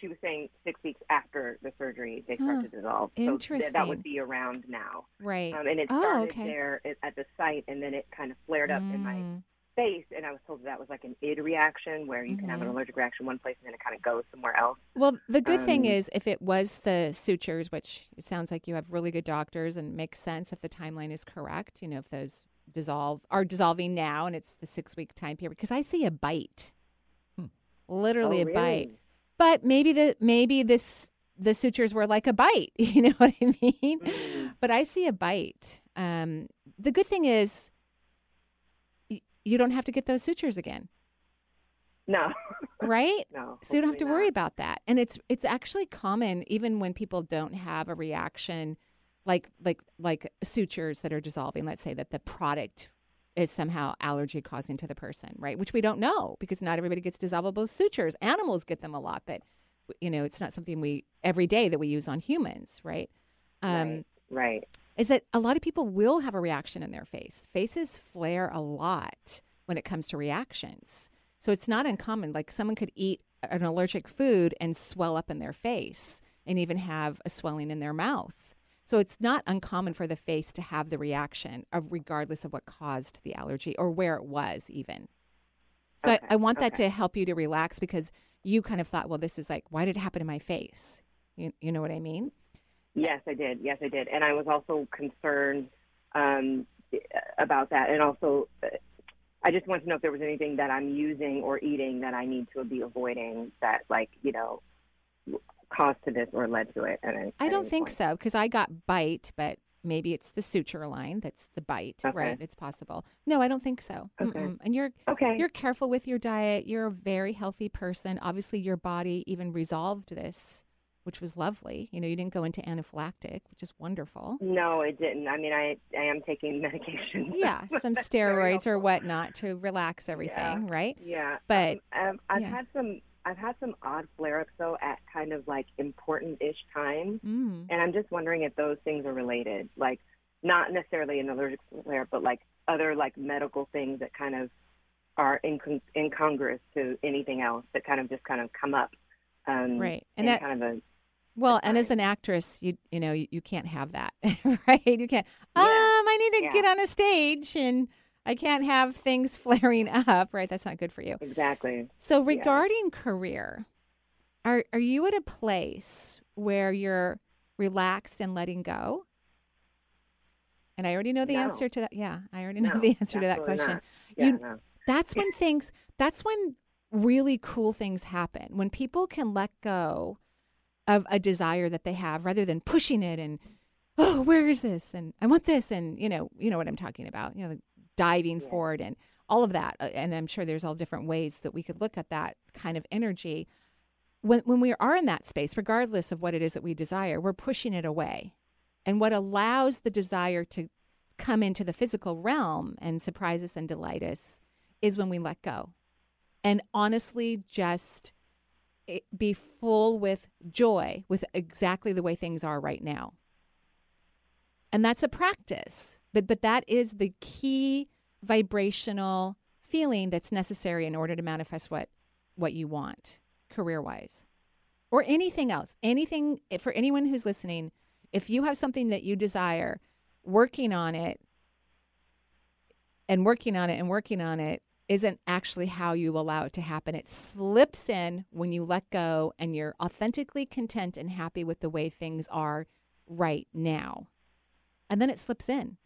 she was saying six weeks after the surgery they start Huh. to dissolve. So th- that would be around now. right. Um, and it Oh, started okay. there at, the site, and then it kind of flared up in my Mm. Face, and I was told that was like an id reaction where you can have an Mhm. allergic reaction one place and then it kind of goes somewhere else. Well, the good thing Um, is if it was the sutures, which it sounds like you have really good doctors and makes sense if the timeline is correct, you know, if those dissolve are dissolving now and it's the six week time period because I see a bite. Literally Oh, a bite. But maybe the maybe this the sutures were like a bite, (laughs) you know what I mean? Mhm. But I see a bite. Um, the good thing is y- you don't have to get those sutures again, No, right? (laughs) no. so you don't have to hopefully worry about that and it's it's actually common even when people don't have a reaction like like like sutures that are dissolving let's say that the product is somehow allergy causing to the person right which we don't know because not everybody gets dissolvable sutures animals get them a lot but you know it's not something we every day that we use on humans right um right, right. Is that a lot of people will have a reaction in their face. Faces flare a lot when it comes to reactions. So it's not uncommon. Like someone could eat an allergic food and swell up in their face and even have a swelling in their mouth. So it's not uncommon for the face to have the reaction of regardless of what caused the allergy or where it was even. So Okay, I, I want that okay. to help you to relax because you kind of thought, well, this is like, why did it happen to my face? You, you know what I mean? Yes, I did. Yes, I did. And I was also concerned um, about that. And also, uh, I just want to know if there was anything that I'm using or eating that I need to be avoiding that, like, you know, caused to this or led to it. Any, I don't think point. so because I got bite, but maybe it's the suture line that's the bite, Okay. right? It's possible. No, I don't think so. Okay. Mm-mm. And you're Okay. you're careful with your diet. You're a very healthy person. Obviously, your body even resolved this, which was lovely. You know, you didn't go into anaphylactic, which is wonderful. No, it didn't. I mean, I I am taking (laughs) medication. Yeah, (laughs) some steroids or whatnot to relax everything, right? Yeah, But- um, um, I've yeah. had some. I've had some odd flare-ups though at kind of like important-ish times, Mm. and I'm just wondering if those things are related. Like, not necessarily an allergic flare, but like other like medical things that kind of are incon- incongruous to anything else that kind of just kind of come up. Um, Right. And in that- kind of a Well, and as an actress, you you know you, you can't have that, (laughs) right? You can't. Yeah. Um, I need to Yeah. get on a stage, and I can't have things (laughs) flaring up, right? That's not good for you. exactly. So, regarding career, are are you at a place where you're relaxed and letting go? And I already know the No. answer to that. Yeah, I already know No, the answer to that question. Yeah, You- no. That's (laughs) when things. That's when really cool things happen. When people can let go of a desire that they have, rather than pushing it and oh, where is this? And I want this, and you know, you know what I'm talking about. You know, diving Yeah. forward and all of that. Uh, And I'm sure there's all different ways that we could look at that kind of energy. When when we are in that space, regardless of what it is that we desire, we're pushing it away. And what allows the desire to come into the physical realm and surprise us and delight us is when we let go. And honestly, just Eh, be full with joy with exactly the way things are right now. And that's a practice. But but that is the key vibrational feeling that's necessary in order to manifest what what you want career-wise or anything else. Anything eh, for anyone who's listening, if you have something that you desire, working on it and working on it and working on it isn't actually how you allow it to happen. It slips in when you let go and you're authentically content and happy with the way things are right now. And then it slips in.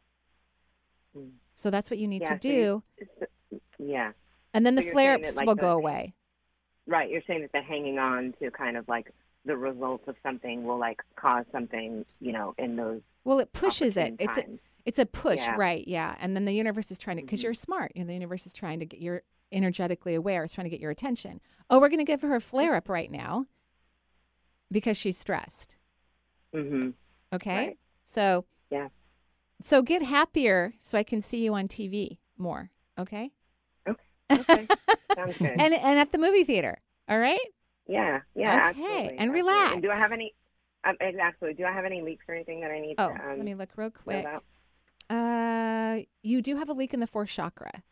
Mm. So that's what you need Yeah, to so do. it's- Yeah. And then so the flare ups like, will the- go away. Right. You're saying that the hanging on to kind of like the results of something will like cause something, you know, in those Well, it pushes it. opportune It's a, times. It's a push, Yeah. right? Yeah. And then the universe is trying to, because Mhm. you're smart. You know, the universe is trying to get you're energetically aware. It's trying to get your attention. Oh, we're going to give her a flare up right now because she's stressed. Mm-hmm. Okay. Right. So Yeah. So get happier so I can see you on TV more. Okay. Okay. Sounds (laughs) good. And and at the movie theater. All right. yeah, yeah, Okay, absolutely. and relax. And do I have any? Um, exactly. Do I have any leaks or anything that I need Oh, to? Um, let me look real quick. Uh, you do have a leak in the fourth chakra.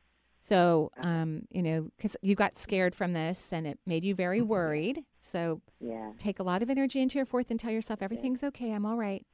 So, um, you know, because you got scared from this and it made you very worried. So, Yeah. take a lot of energy into your fourth and tell yourself everything's okay. I'm all right.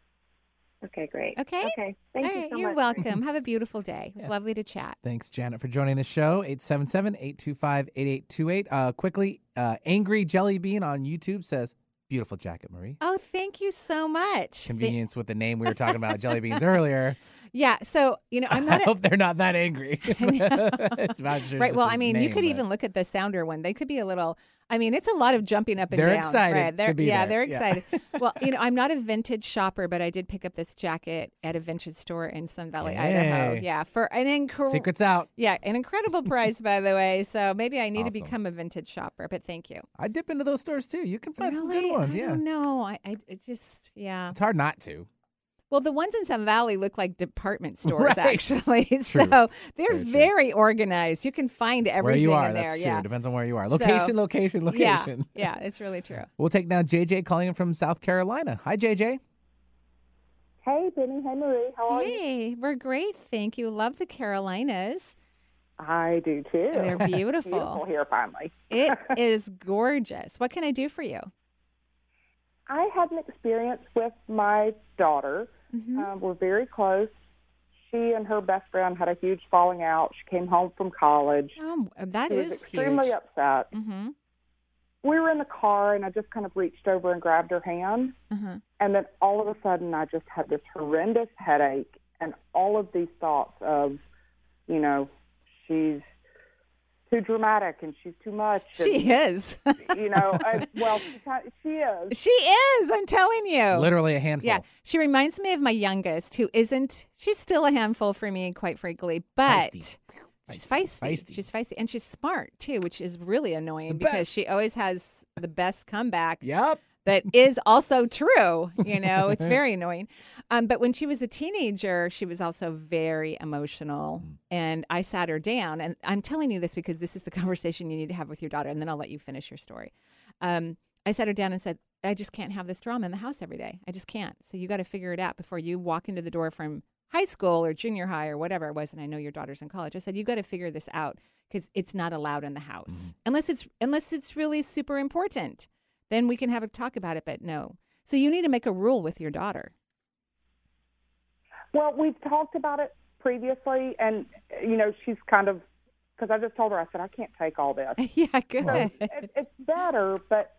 Okay, great. Okay. Okay. Thank All you right, so you're much. welcome. have a (laughs) beautiful day. It was Yeah. lovely to chat. Thanks, Janet, for joining the show. 877 825 8828. Uh, quickly, uh, Angry Jelly Bean on YouTube says, Beautiful jacket, Marie. Oh, thank you so much. Convenience with the name we were talking about, (laughs) jelly beans, earlier. Yeah. So, you know, I'm not. a- hope they're not that angry. (laughs) (laughs) it's about right. Well, I mean, you could but- even look at the sounder one. They could be a little. I mean, it's a lot of jumping up and They're down. excited right? They're, be yeah, there. they're Yeah. excited. (laughs) well, you know, I'm not a vintage shopper, but I did pick up this jacket at a vintage store in Sun Valley, Idaho. Hey. Yeah, for an incredible. Secrets out. Yeah, an incredible price, by the way. So maybe I need to become a vintage shopper. But thank you. I dip into those stores too. You can find some good ones. I yeah. don't. I, I it's just yeah. It's hard not to. Well, the ones in Sun Valley look like department (laughs) stores, Right. actually. (laughs) True. So they're Very very organized. You can find Where everything where you are, in there. that's yeah. true. Depends on where you are. So- Location, location, location. Yeah, yeah, it's really true. (laughs) We'll take now JJ calling in from South Carolina. Hi, JJ. Hey, Benny. Hey, Marie. How are you? Hey, we're great. Thank you. Love the Carolinas. I do too. They're beautiful. Beautiful here, finally. It is gorgeous. What can I do for you? I had an experience with my daughter. Mm-hmm. Um, we're very close. She and her best friend had a huge falling out. She came home from college. Oh, that she is was extremely huge. upset. Mm-hmm. We were in the car, and I just kind of reached over and grabbed her hand. Uh-huh. And then all of a sudden, I just had this horrendous headache and all of these thoughts of, you know, she's too dramatic and she's too much. She is. you know, (laughs) and, well, she, she is. She is. I'm telling you. Literally a handful. Yeah, she reminds me of my youngest, who isn't. She's still a handful for me, quite frankly, but Feisty. she's feisty. Feisty. She's feisty, and she's smart too, which is really annoying because best. she always has the best comeback. Yep. That is also true. You know, it's (laughs) very annoying. Um, but when she was a teenager, she was also very emotional. And I sat her down, and I'm telling you this because this is the (laughs) conversation you need to have with your daughter, and then I'll let you finish your story. Um, I sat her down and said, I just can't have this drama in the house every day. I just can't. So you got to figure it out before you walk into the door from high school or junior high or whatever it was. And I know your daughter's in college. I said, you got to figure this out because it's not allowed in the house unless it's unless it's really super important. Then we can have a talk about it. But no. So you need to make a rule with your daughter. Well, we've talked about it previously, and, you know, she's kind of, because I just told her, I said, I can't take all this. (laughs) yeah, good. So it, it's better, but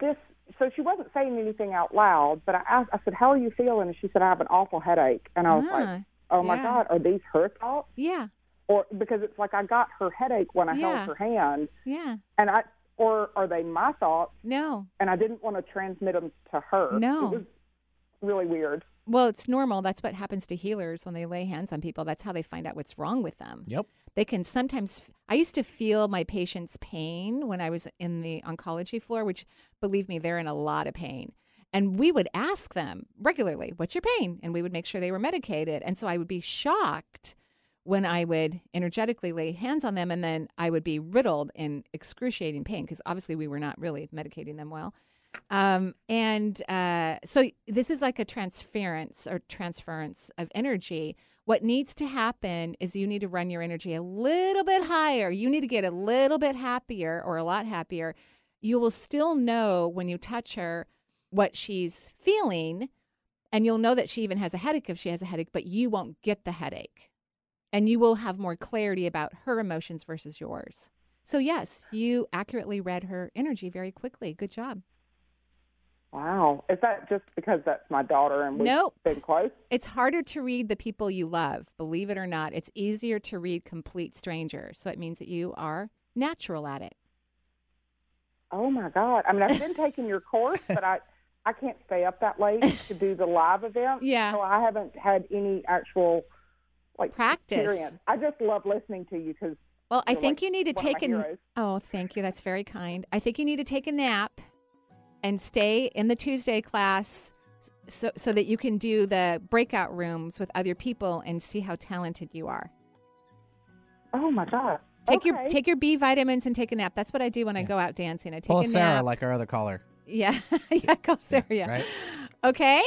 this. So she wasn't saying anything out loud, but I asked. I said, "How are you feeling?" And she said, "I have an awful headache." And I was Ah, like, "Oh my yeah. God, are these her thoughts?" Yeah, Or because it's like I got her headache when I Yeah. held her hand, yeah. and I. Or are they my thoughts? No. And I didn't want to transmit them to her. No. it was really weird. Well, it's normal. That's what happens to healers when they lay hands on people. That's how they find out what's wrong with them. Yep. They can sometimes. I used to feel my patient's pain when I was in the oncology floor, which, believe me, they're in a lot of pain. And we would ask them regularly, What's your pain? And we would make sure they were medicated. And so I would be shocked when I would energetically lay hands on them and then I would be riddled in excruciating pain because obviously we were not really medicating them well. Um, and uh, so this is like a transference or transference of energy. What needs to happen is you need to run your energy a little bit higher. You need to get a little bit happier or a lot happier. You will still know when you touch her what she's feeling, and you'll know that she even has a headache if she has a headache, but you won't get the headache. And you will have more clarity about her emotions versus yours. So, yes, you accurately read her energy very quickly. Good job. Wow. Is that just because that's my daughter and we've Nope. been close? It's harder to read the people you love, believe it or not. It's easier to read complete strangers. So it means that you are natural at it. Oh my God! I mean, I've been taking your course, but I I can't stay up that late to do the live event. (laughs) Yeah. So I haven't had any actual like Practice. experience. I just love listening to you because. Well, I think like you need to take my an heroes. Oh, thank you. That's very kind. I think you need to take a nap and stay in the Tuesday class so so that you can do the breakout rooms with other people and see how talented you are. Oh my god. Take your take your B vitamins and take a nap. That's what I do when I go out dancing. I take Pull a a Sarah nap. like our other caller. yeah, (laughs) yeah, call Sarah. Yeah. Right? Okay.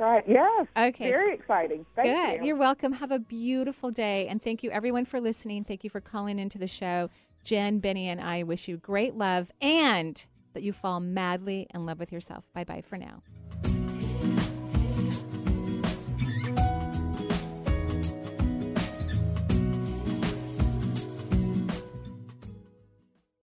Right. Yes. Okay. Very exciting. Thank Good. you. You're welcome. Have a beautiful day. And thank you, everyone, for listening. Thank you for calling into the show. Jen, Benny, and I wish you great love and that you fall madly in love with yourself. Bye bye for now.